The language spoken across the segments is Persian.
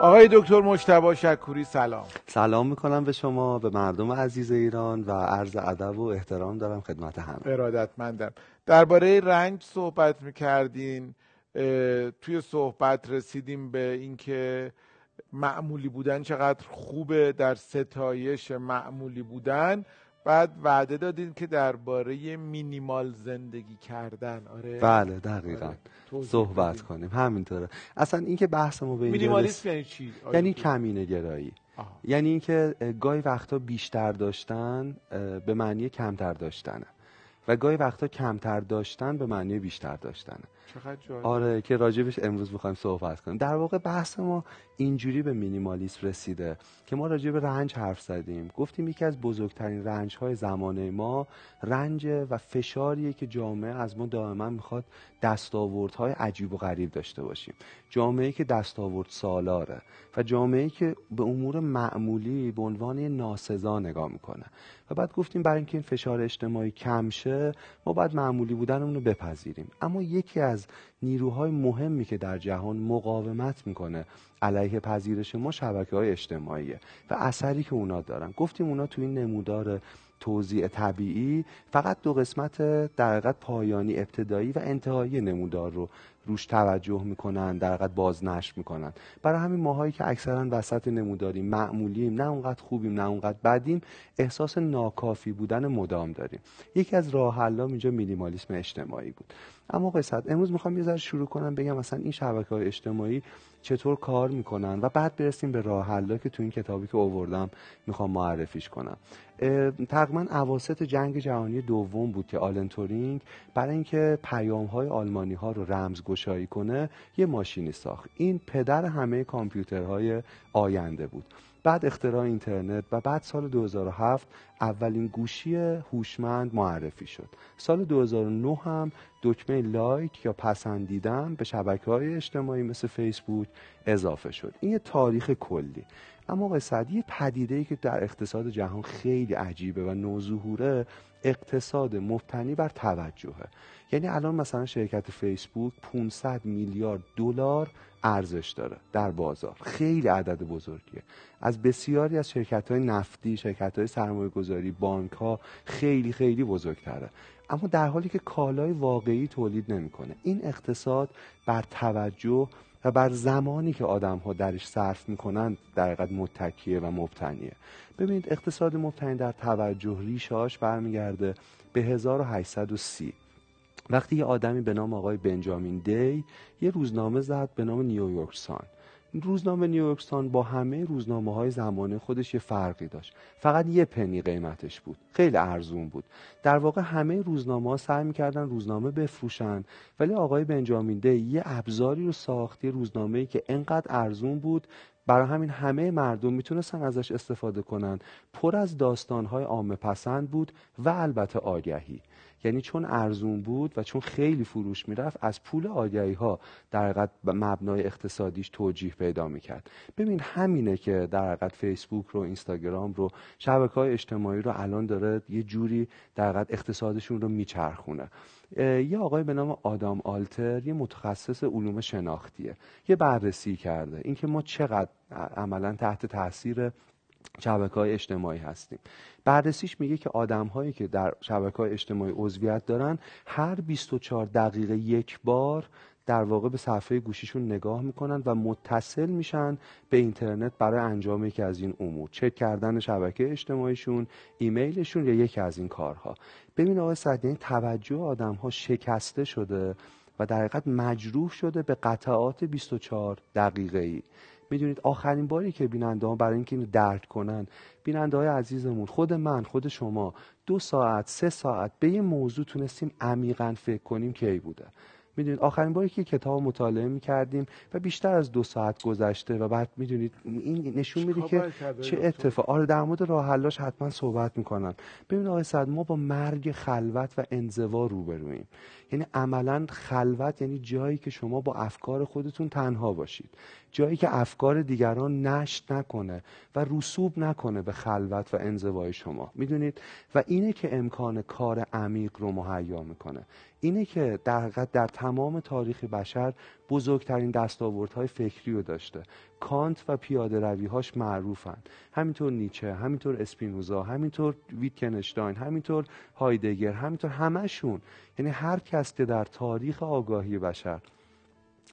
آقای دکتر مجتبی شکوری سلام. سلام می‌کنم به شما به مردم عزیز ایران و عرض ادب و احترام دارم خدمت همه. ارادتمندم. درباره رنج صحبت می‌کردین توی صحبت رسیدیم به اینکه معمولی بودن چقدر خوبه در ستایش معمولی بودن. بعد وعده دادین که درباره مینیمال زندگی کردن. آره. بله دقیقا. آره. صحبت کنیم. همینطوره. اصلا اینکه بحث ما به این مینیمالیسم یعنی چی؟ یعنی کمینه گرایی. یعنی اینکه گاهی وقتا بیشتر داشتن به معنی کمتر داشتنه. و گاهی وقتا کمتر داشتن به معنی بیشتر داشتنه. چقدر آره که راجبش امروز می‌خوایم صحبت کنیم. در واقع بحث ما اینجوری به مینیمالیسم رسیده که ما راجع به رنج حرف زدیم. گفتیم یکی از بزرگترین رنج های زمانه ما رنج و فشاریه که جامعه از ما دائما می‌خواد دستاوردهای عجیب و غریب داشته باشیم. جامعه که دستاورد سالاره و جامعه که به امور معمولی به عنوان ناسزا نگاه می‌کنه. و بعد گفتیم برای اینکه این فشار اجتماعی کم شه ما باید معمولی بودن رو بپذیریم. اما یکی از نیروهای مهمی که در جهان مقاومت می‌کنه علیه پذیرش ما شبکه های اجتماعیه و اثری که اونا دارن. گفتیم اونا تو این نمودار توضیع طبیعی فقط دو قسمت در پایانی ابتدایی و انتهایی نمودار رو روش توجه می‌کنن در حقیقت بازنشر می‌کنن. برای همین ماهایی که اکثرا وسط نموداریم معمولیم نه اونقدر خوبیم نه اونقدر بدیم احساس ناکافی بودن مدام داریم. یکی از راه حلام اینجا مینیمالیسم اجتماعی بود. اما قصد امروز می‌خوام یه ذره شروع کنم بگم مثلا این شبکه های اجتماعی چطور کار می‌کنن و بعد برسیم به راه حلا که تو این کتابی که آوردم می‌خوام معرفیش کنم. تقریبا اواسط جنگ جهانی دوم بود که آلن تورینگ برای اینکه پیام های آلمانی ها رو رمز گشایی کنه یه ماشینی ساخت. این پدر همه کامپیوترهای آینده بود. بعد اختراع اینترنت و بعد سال 2007 اولین گوشی هوشمند معرفی شد. سال 2009 هم دکمه لایک یا پسندیدن به شبکه های اجتماعی مثل فیسبوک اضافه شد. این یه تاریخ کلی. اما قصد یه پدیده ای که در اقتصاد جهان خیلی عجیبه و نوظهوره اقتصاد مبتنی بر توجهه. یعنی الان مثلا شرکت فیسبوک 500 میلیارد دلار ارزش داره در بازار. خیلی عدد بزرگیه. از بسیاری از شرکت های نفتی شرکت های سرمایه گذاری بانک ها خیلی خیلی بزرگتره. اما در حالی که کالای واقعی تولید نمی‌کنه. این اقتصاد بر توجه و بر زمانی که آدم ها درش صرف می‌کنن در حقیقت متکیه و مبتنیه. ببینید اقتصاد مبتنی در توجه ریشاش برمیگرده به 1830 وقتی یه آدمی به نام آقای بنجامین دی یه روزنامه زد به نام نیویورک سان. روزنامه نیویورک سان با همه روزنامه های زمانه خودش یه فرقی داشت. فقط یه پنی قیمتش بود. خیلی ارزون بود. در واقع همه روزنامه ها سعی می‌کردن روزنامه بفروشن ولی آقای بنجامین دی یه ابزاری رو ساخت یه روزنامه ای که انقدر ارزون بود. برای همین همه مردم می‌تونستن ازش استفاده کنن. پر از داستانهای عامه پسند بود و البته آگهی. یعنی چون ارزون بود و چون خیلی فروش می‌رفت از پول آگهی ها در حقیقت مبنای اقتصادیش توجیه پیدا می‌کرد. ببین همینه که در حقیقت فیسبوک رو اینستاگرام رو شبکه های اجتماعی رو الان داره یه جوری در حقیقت اقتصادشون رو میچرخونه. یه آقای به نام آدام آلتر یه متخصص علوم شناختیه. یه بررسی کرده. اینکه ما چقدر عملا تحت تاثیر شبکه های اجتماعی هستیم. بررسیش میگه که آدم هایی که در شبکه های اجتماعی عضویت دارن هر 24 دقیقه یک بار در واقع به صفحه گوشیشون نگاه می‌کنن و متصل میشن به اینترنت برای انجام یکی از این امور. چک کردن شبکه اجتماعیشون ایمیلشون یا یکی از این کارها. ببین آقای سعدی این توجه آدم ها شکسته شده و در حقیقت مجروح شده به قطعات 24 دقیقه ای می‌دونید آخرین باری که بیننده ها برای اینکه اینو درک کنن بیننده های عزیزمون خود من خود شما دو ساعت سه ساعت به یه موضوع تونستیم عمیقا فکر کنیم کی بوده. می‌دونید آخرین باری که کتاب مطالعه می‌کردیم و بیشتر از دو ساعت گذشته و بعد می‌دونید این نشون میده که چه اتفاق. آره در مورد راه حلاش حتما صحبت می‌کنن ببین آقای صد ما با مرگ خلوت و انزوا روبرویم. یعنی عملا خلوت یعنی جایی که شما با افکار خودتون تنها باشید. جایی که افکار دیگران نشت نکنه و رسوب نکنه به خلوت و انزوای شما. می‌دونید؟ و اینه که امکان کار عمیق رو مهیا می‌کنه. اینه که در حقیقت در تمام تاریخ بشر بزرگترین دستاوردهای فکری رو داشته. کانت و پیاده رویهاش معروفن. همینطور نیچه همینطور اسپینوزا همینطور ویتکنشتاین همینطور هایدگر همینطور همشون یعنی هر کس که در تاریخ آگاهی بشر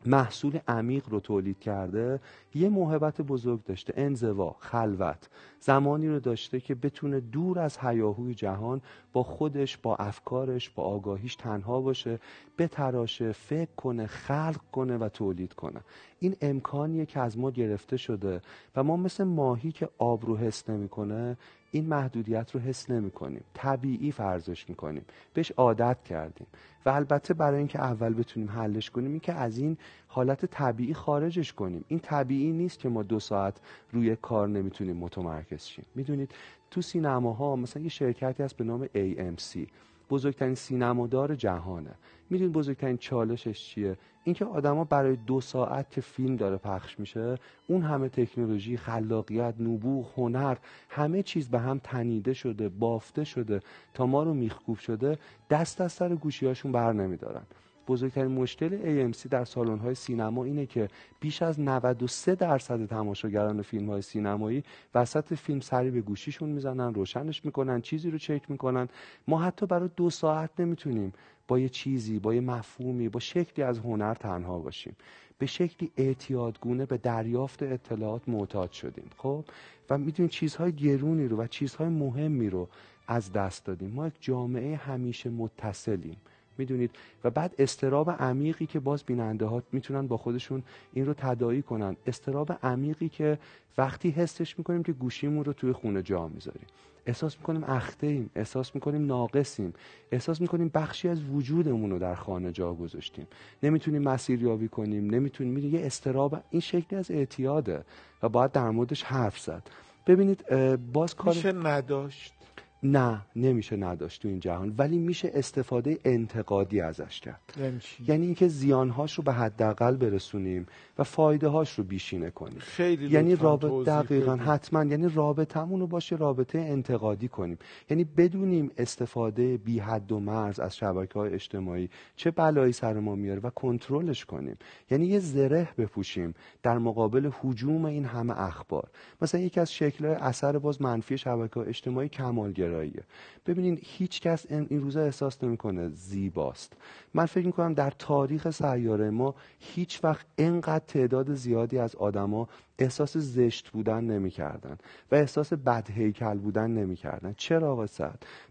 محصول عمیق رو تولید کرده یه محبت بزرگ داشته انزوا خلوت. زمانی رو داشته که بتونه دور از هیاهوی جهان با خودش با افکارش با آگاهیش تنها باشه بتراشه فکر کنه خلق کنه و تولید کنه. این امکانیه که از ما گرفته شده و ما مثل ماهی که آب رو حس نمی‌کنه این محدودیت رو حس نمی کنیم طبیعی فرضش می کنیم بهش عادت کردیم. و البته برای اینکه اول بتونیم حلش کنیم این که از این حالت طبیعی خارجش کنیم. این طبیعی نیست که ما دو ساعت روی کار نمی‌تونیم متمرکز شیم. می‌دونید تو سینماها مثلا یه شرکتی هست به نام AMC بزرگترین سینمادار جهانه. می‌دونید بزرگترین چالشش چیه؟ اینکه آدما برای دو ساعت که فیلم داره پخش میشه اون همه تکنولوژی خلاقیت نبوغ هنر همه چیز به هم تنیده شده بافته شده تا ما رو میخکوب شده دست از سر گوشیاشون بر نمیدارن. بزرگترین مشکل AMC در سالن های سینما اینه که بیش از 93 درصد تماشاگران فیلم های سینمایی وسط فیلم سری به گوشیشون می‌زنن روشنش می‌کنن چیزی رو چک می‌کنن. ما حتی برای دو ساعت نمی‌تونیم با یه چیزی با یه مفهومی با شکلی از هنر تنها باشیم. به شکلی اعتیادگونه به دریافت اطلاعات معتاد شدیم خب؟ و می‌دونیم چیزهای گرونی رو و چیزهای مهمی رو از دست دادیم. ما یک جامعه همیشه متصلیم. می‌دونید. و بعد استراب عمیقی که باز بیننده ها می‌تونن با خودشون این رو تدایی کنن. استراب عمیقی که وقتی حسش می‌کنیم که گوشیمون رو توی خونه جا می‌ذاریم. احساس می‌کنیم اخته ایم. احساس می‌کنیم ناقصیم. احساس می‌کنیم بخشی از وجودمون رو در خانه جا گذاشتیم. نمی‌تونیم مسیریابی کنیم. نمی‌تونیم. می‌دونیم یه استراب این شکلی از اعتیاده. و باید در موردش حرف زد. ببینید باز کار میشه نداشت. نه نمیشه نداشت تو این جهان ولی میشه استفاده انتقادی ازش کرد. یعنی, یعنی اینکه زیانهاش رو به حداقل برسونیم و فایده هاش رو بیشینه کنیم. خیلی یعنی رابطه دقیقا حتما یعنی رابطمون رو باشه رابطه انتقادی کنیم. یعنی بدونیم استفاده بی حد و مرز از شبکه های اجتماعی چه بلایی سر ما میاره و کنترلش کنیم. یعنی یه زره بپوشیم در مقابل حجوم این همه اخبار. مثلا یکی از شکل اثر باز منفی شبکه اجتماعی کمالگراییه ببینین هیچ کس این روزا احساس نمی‌کنه زیباست. من فکر می‌کنم در تاریخ سیاره ما هیچ وقت اینقدر تعداد زیادی از آدما احساس زشت بودن نمی‌کردن و احساس بدهیکل بودن نمی‌کردن. چرا آقا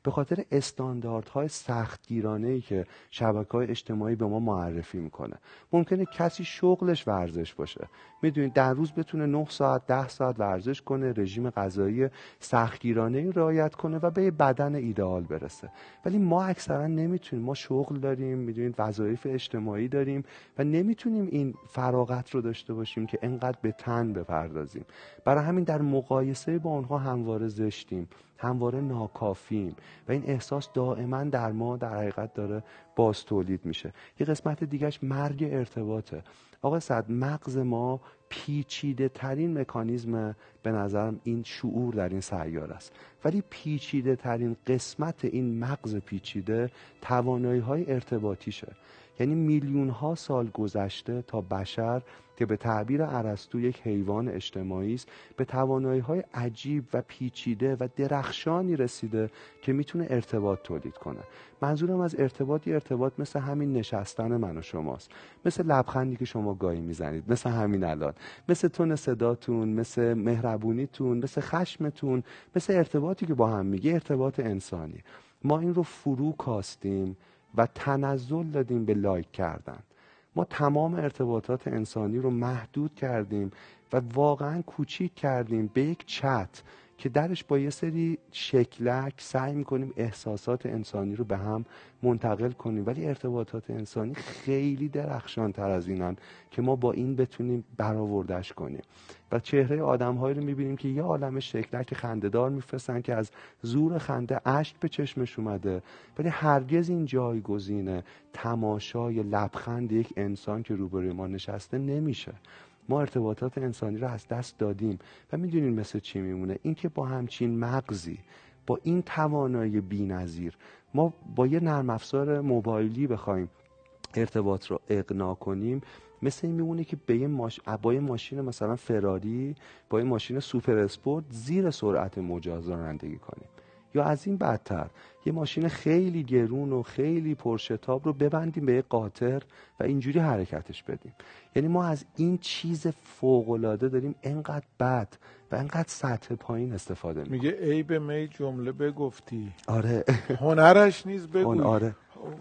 به خاطر استانداردهای سختگیرانه ای که شبکه های اجتماعی به ما معرفی می‌کنه. ممکنه کسی شغلش ورزش باشه. می‌دونید در روز بتونه 9 ساعت 10 ساعت ورزش کنه رژیم غذایی سختگیرانه ای رعایت کنه و به بدن ایدئال برسه. ولی ما اکثرا نمی‌تونیم. ما شغل داریم می‌دونید وظایف اجتماعی داریم و نمی‌تونیم این فراغت رو داشته باشیم که انقدر به تن بپردازیم. برای همین در مقایسه با آنها همواره زشتیم همواره ناکافیم و این احساس دائما در ما در حقیقت داره باز تولید میشه. یه قسمت دیگهش مرگ ارتباطه. آقا صد مغز ما پیچیده ترین مکانیزم به نظرم این شعور در این سیار است. ولی پیچیده ترین قسمت این مغز پیچیده توانایی های ارتباطیشه. یعنی میلیون ها سال گذشته تا بشر که به تعبیر ارسطو یک حیوان اجتماعی است به توانایی های عجیب و پیچیده و درخشانی رسیده که می‌تونه ارتباط تولید کنه. منظورم از ارتباطی ارتباط مثل همین نشستن من و شماست. مثل لبخندی که شما گاهی می‌زنید مثل همین الان. مثل تون صداتون مثل مهربونیتون مثل خشمتون مثل ارتباطی که با هم میگه ارتباط انسانی. ما این رو فرو کاستیم و تنزل دادیم به لایک کردن. ما تمام ارتباطات انسانی رو محدود کردیم و واقعا کوچیک کردیم به یک چت. که درش با یه سری شکلک سعی می‌کنیم احساسات انسانی رو به هم منتقل کنیم. ولی ارتباطات انسانی خیلی درخشان تر از اینن که ما با این بتونیم برآوردش کنیم. و چهره آدمهایی رو می‌بینیم که یه عالم شکلک خندهدار میفرستن که از زور خنده اشک به چشمش اومده. ولی هرگز این جایگزین تماشای لبخند یک انسان که روبروی ما نشسته نمیشه. ما ارتباطات انسانی رو از دست دادیم و می‌دونین مثل چی میمونه؟ اینکه با همچین مغزی با این توانایی بینظیر ما با یه نرم افزار موبایلی بخوایم ارتباط رو اقنا کنیم مثل این میمونه که به یه ماش... با یه ماشین مثلا فراری با یه ماشین سوپر اسپورت زیر سرعت مجاز رانندگی کنیم. یا از این بدتر یه ماشین خیلی گرون و خیلی پرشتاب رو ببندیم به یه قاطر و اینجوری حرکتش بدیم. یعنی ما از این چیز فوقالعاده داریم انقدر بد و انقدر سطح پایین استفاده می‌کنیم. میگه ای به می جمله بگفتی. آره. هنرش نیز بگوی. آره.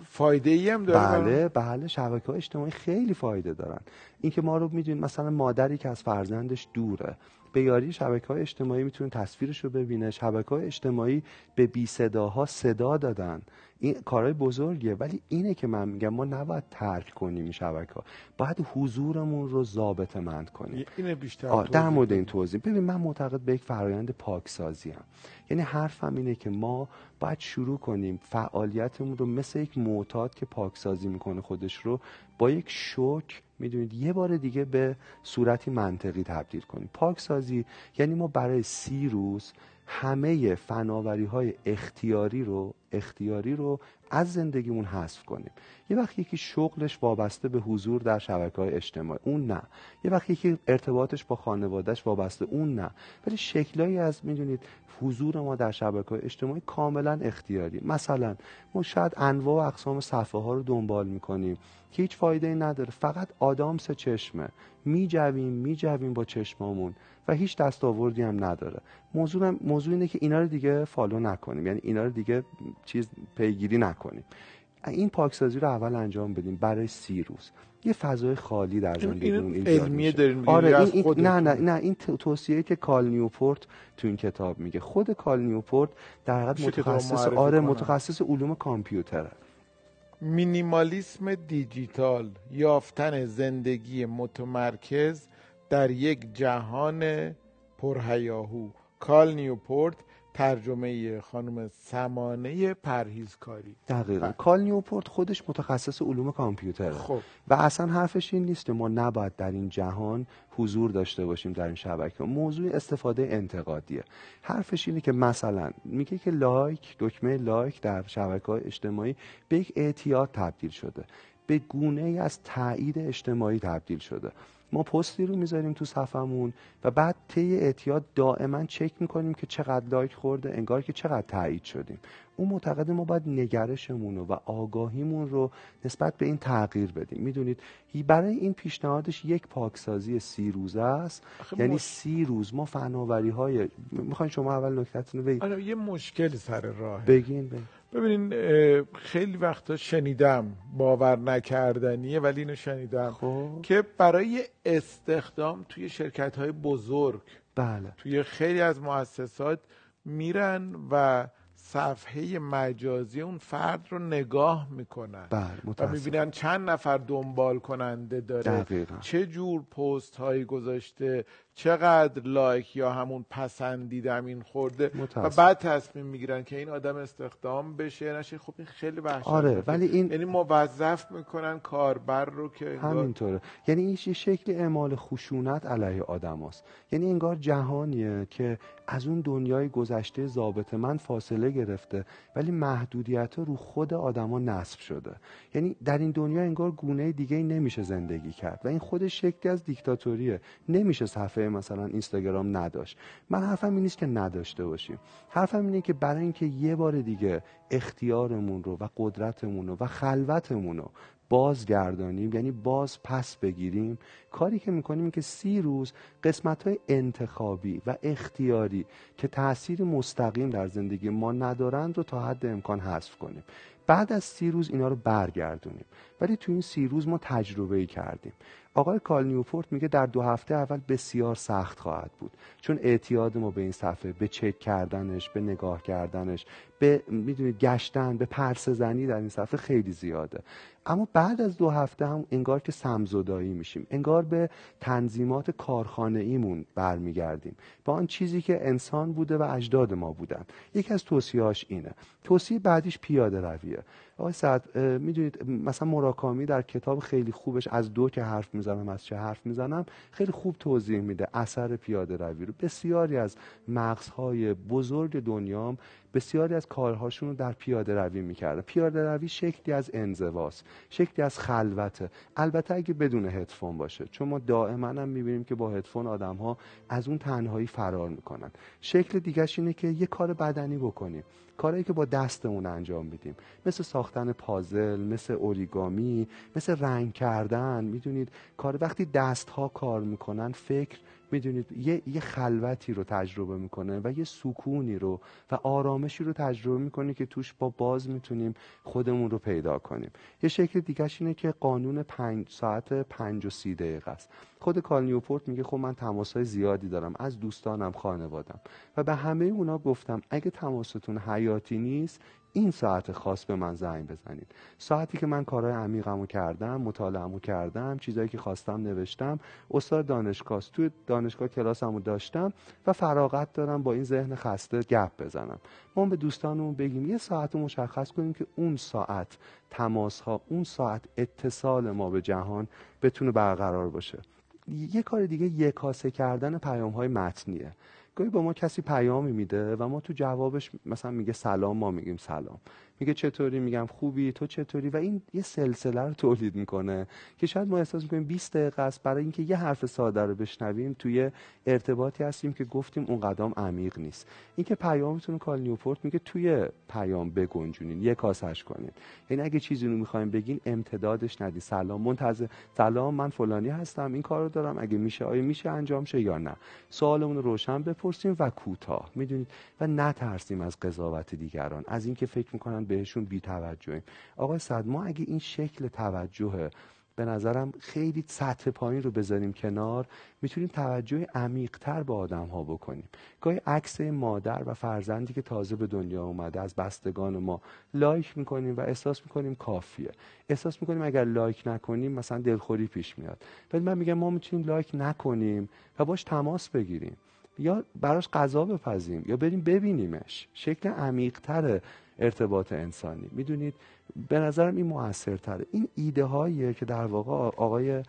فایده ای هم داره. بله بله شبکه های اجتماعی خیلی فایده دارن. اینکه ما رو می‌دونید مثلا مادری که از فرزندش دوره به یاری شبکه های اجتماعی می‌تونه تصویرش رو ببینه. شبکه های اجتماعی به بی صداها صدا دادن. این کارهای بزرگیه. ولی اینه که من میگم ما نباید ترک کنیم این شبکه ها باید حضورمون رو ضابط مند کنیم اینه بیشتر در مورد این توضیح. ببین من معتقد به یک فرایند پاکسازی هم یعنی حرفم اینه که ما باید شروع کنیم فعالیتمون رو مثل یک معتاد که پاکسازی می‌کنه خودش رو با یک شوک می‌دونید یه بار دیگه به صورتی منطقی تبدیل کنیم. پاکسازی یعنی ما برای سی روز همه فناوری های اختیاری رو اختیاری رو از زندگیمون حذف کنیم. یه وقتی یکی شغلش وابسته به حضور در شبکه های اجتماعی. اون نه. یه وقتی یکی ارتباطش با خانوادهش وابسته. اون نه. ولی شکلایی از می‌دونید حضور ما در شبکه های اجتماعی کاملا اختیاری. مثلا ما شاید انواع و اقسام صفحه ها رو دنبال می‌کنیم. که هیچ فایده ای نداره. فقط آدامس چشمه. میجویم میجویم با چشمامون و هیچ دستاوردی هم نداره. موضوع, موضوع اینه که اینا رو دیگه follow نکنیم. یعنی اینا رو دیگه چیز پیگیری نکنیم. این پاکسازی رو اول انجام بدیم برای سی روز. یه فضای خالی در زندگیمون ایجاد علمیه دارین آره این, این نه نه نه این توصیه که کال نیوپورت تو این کتاب میگه. خود کال نیوپورت در حقیقت متخصص آره متخصص علوم کامپیوتره. مینیمالیسم دیجیتال یافتن زندگی متمرکز در یک جهان پرهیاهو. کال نیوپورت ترجمه خانم سمانه پرهیزکاری. دقیقا. کال نیوپورت خودش متخصص علوم کامپیوتره. خب. و اصلا حرفش این نیست که ما نباید در این جهان حضور داشته باشیم در این شبکه. موضوع استفاده انتقادیه. حرفش اینه که مثلا میگه که like دکمه like در شبکه های اجتماعی به یک اعتیاد تبدیل شده. به گونه ای از تایید اجتماعی تبدیل شده. ما پستی رو می‌ذاریم تو صفحمون و بعد طی اعتیاد دائما چک می‌کنیم که چقدر like خورده انگار که چقدر تایید شدیم. اون معتقده ما باید نگرشمون و آگاهیمون رو نسبت به این تغییر بدیم. می‌دونید برای این پیشنهادش یک پاکسازی سی روزه است. یعنی سی روز ما فناوری های می‌خواین شما اول نکتتون رو بگید آره یه مشکلی سر راه بگین بگین. ببینین خیلی وقتا شنیدم باور نکردنیه ولی اینو شنیدم خب. که برای استخدام توی شرکت های بزرگ بله توی خیلی از مؤسسات میرن و صفحه مجازی اون فرد رو نگاه می‌کنن بله و می‌بینن چند نفر دنبال کننده داره دقیقا. چه جور پست هایی گذاشته چقدر لایک یا همون پسندیدم این خورده و بعد تصمیم می‌گیرن که این آدم استخدام بشه نشه. خب این خیلی وحشت آره ولی این یعنی موظف می‌کنن کاربر رو که همینطوره. یعنی این شکل اعمال خشونت علیه آدم هست. یعنی انگار جهانیه که از اون دنیای گذشته ضابط من فاصله گرفته ولی محدودیت رو خود آدما نصب شده. یعنی در این دنیا انگار گونه دیگه نمیشه زندگی کرد و این خودش شکلی از دیکتاتوریه. نمیشه صفحه مثلا اینستاگرام نداشت. من حرفم این نیست که نداشته باشیم. حرفم اینه که برای اینکه یه بار دیگه اختیارمون رو و قدرتمون رو و خلوتمون رو بازگردانیم یعنی باز پس بگیریم کاری که می‌کنیم که سی روز قسمت های انتخابی و اختیاری که تاثیر مستقیم در زندگی ما ندارند رو تا حد امکان حذف کنیم. بعد از سی روز اینا رو برگردونیم. ولی تو این سی روز ما تجربه کردیم. آقای کال نیوپورت میگه در دو هفته اول بسیار سخت خواهد بود. چون اعتیاد ما به این صفحه به چک کردنش به نگاه کردنش به می‌دونید گشتن به پرسه زنی در این صفحه خیلی زیاده. اما بعد از دو هفته هم انگار که سمزدایی میشیم. انگار به تنظیمات کارخانه ایمون برمیگردیم. با آن چیزی که انسان بوده و اجداد ما بودن. یکی از توصیهاش اینه. توصیه بعدیش پیاده رویه. آقای سعد می‌دونید مثلا مراکامی در کتاب خیلی خوبش از دو که حرف می‌زنم از چه حرف می‌زنم خیلی خوب توضیح میده اثر پیاده روی رو. بسیاری از مغزهای بزرگ دنیام بسیاری از کارهاشون رو در پیاده روی می‌کردن. پیاده روی شکلی از انزواست شکلی از خلوته. البته اگه بدون هدفون باشه چون ما دائما هم می‌بینیم که با هدفون آدم ها از اون تنهایی فرار می‌کنن. شکل دیگرش اینه که یه کار بدنی بکنیم. کارهایی که با دستمون انجام میدیم. مثل ساختن پازل مثل اوریگامی مثل رنگ کردن. می‌دونید کار وقتی دست ها کار می‌کنن فکر می‌دونید یه،, یه خلوتی رو تجربه می‌کنه و یه سکونی رو و آرامشی رو تجربه می‌کنه که توش با باز می‌تونیم خودمون رو پیدا کنیم. یه شکل دیگهش اینه که قانون پنج ساعت پنج و سی دقیقه است. خود کال نیوپورت میگه خب من تماسهای زیادی دارم از دوستانم خانوادم. و به همه اونا گفتم اگه تماستون حیاتی نیست این ساعت خاص به من زنگ بزنید. ساعتی که من کارهای عمیقمو کردم مطالعهمو کردم چیزایی که خواستم نوشتم استاد دانشگاه تو دانشگاه کلاسمو داشتم و فراغت دارم با این ذهن خسته گپ بزنم. ما به دوستانمون بگیم یه ساعت رو مشخص کنیم که اون ساعت تماس ها اون ساعت اتصال ما به جهان بتونه برقرار باشه. یه کار دیگه یکاسه کردن پیام های متنیه. گاهی با ما کسی پیامی میده و ما تو جوابش مثلا میگه سلام ما میگیم سلام. میگه چطوری؟ میگم خوبی. تو چطوری؟ و این یه سلسله رو تولید می‌کنه که شاید ما احساس می‌کنیم 20 دقیقه است برای اینکه یه حرف ساده رو بشنویم. توی ارتباطی هستیم که گفتیم اون قدم عمیق نیست. اینکه پیامتون کال نیوپورت میگه توی پیام بگنجونین یه کاسش کنین. یعنی اگه چیزی رو می‌خوایم بگین امتدادش ندی سلام منتظر سلام من فلانی هستم این کارو دارم. اگه میشه آیا میشه انجام شه یا نه؟ سوالمون رو روشن بپرسیم و کوتاه. می‌دونید؟ و نترسیم از قضاوت دیگران. از اینکه فکر می‌کنن بهشون بی توجهیم آقای صد ما اگه این شکل توجه به نظرم خیلی سطح پایین رو بذاریم کنار می‌تونیم توجه عمیقتر به آدم ها بکنیم. گاهی عکس مادر و فرزندی که تازه به دنیا اومده از بستگان ما like می‌کنیم و احساس می‌کنیم کافیه. احساس می‌کنیم اگر like نکنیم مثلا دلخوری پیش میاد. ولی من میگم ما می‌تونیم like نکنیم و باش تماس بگیریم. یا براش غذا بپزیم یا بریم ببینیمش. شکل عمیقتر ارتباط انسانی. می‌دونید به نظرم این موثرتره. این ایده هاییه که در واقع آقای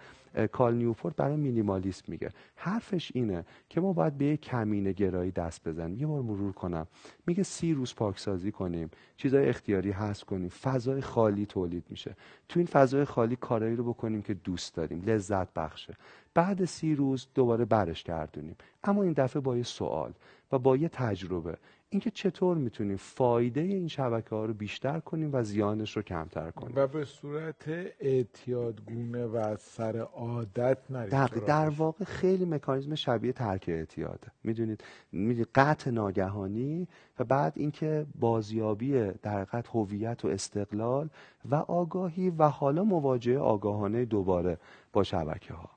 کال نیوپورت برای مینیمالیسم میگه. حرفش اینه که ما باید به یک کمینه گرایی دست بزنیم. یه بار مرور کنم. میگه سی روز پاکسازی کنیم. چیزای اختیاری هست کنیم. فضای خالی تولید میشه. تو این فضای خالی کارایی رو بکنیم که دوست داریم. لذت بخشه. بعد سی روز دوباره برش گردونیم. اما این دفعه با یه سوال و با یه تجربه. اینکه چطور می‌تونیم فایده این شبکه ها رو بیشتر کنیم و زیانش رو کمتر کنیم. و به صورت اعتیادگونه و سر عادت نریم در, در واقع خیلی مکانیزم شبیه ترک اعتیاده می‌دونید می‌دونید قطع ناگهانی و بعد اینکه بازیابی در حقیقت هویت و استقلال و آگاهی و حالا مواجهه آگاهانه دوباره با شبکه ها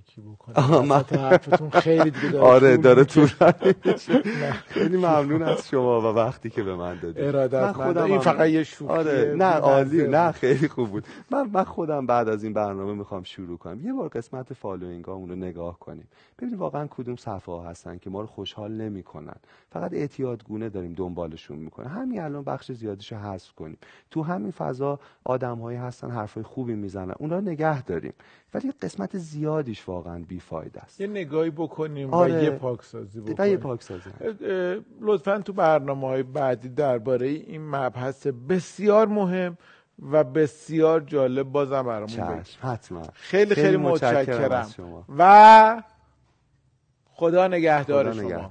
چکی بکنم خیلی دیگه داره آره داره طول خیلی ممنون از شما و وقتی که به من دادید. ارادت خودم این فقط یه شوخیه آره نه عالی نه خیلی خوب بود. من من خودم بعد از این برنامه می‌خوام شروع کنم. یه بار قسمت following رو نگاه کنیم. ببینید واقعا کدوم صفحه ها هستن که ما رو خوشحال نمی‌کنن. فقط اعتیادگونه داریم دنبالشون می‌کنه همین الان بخش زیادش رو حذف کنیم. تو همین فضا آدمهایی هستن حرفای خوبی می‌زنن. اونا نگه داریم. ولی قسمت زیادیش واقعا بیفایده است. یه نگاهی بکنیم آره. و یه پاکسازی بکنیم و یه پاکسازی. لطفا تو برنامه های بعدی درباره این مبحث بسیار مهم و بسیار جالب بازم برامون حتما. خیلی خیلی, خیلی متشکرم و خدا نگهدار شما.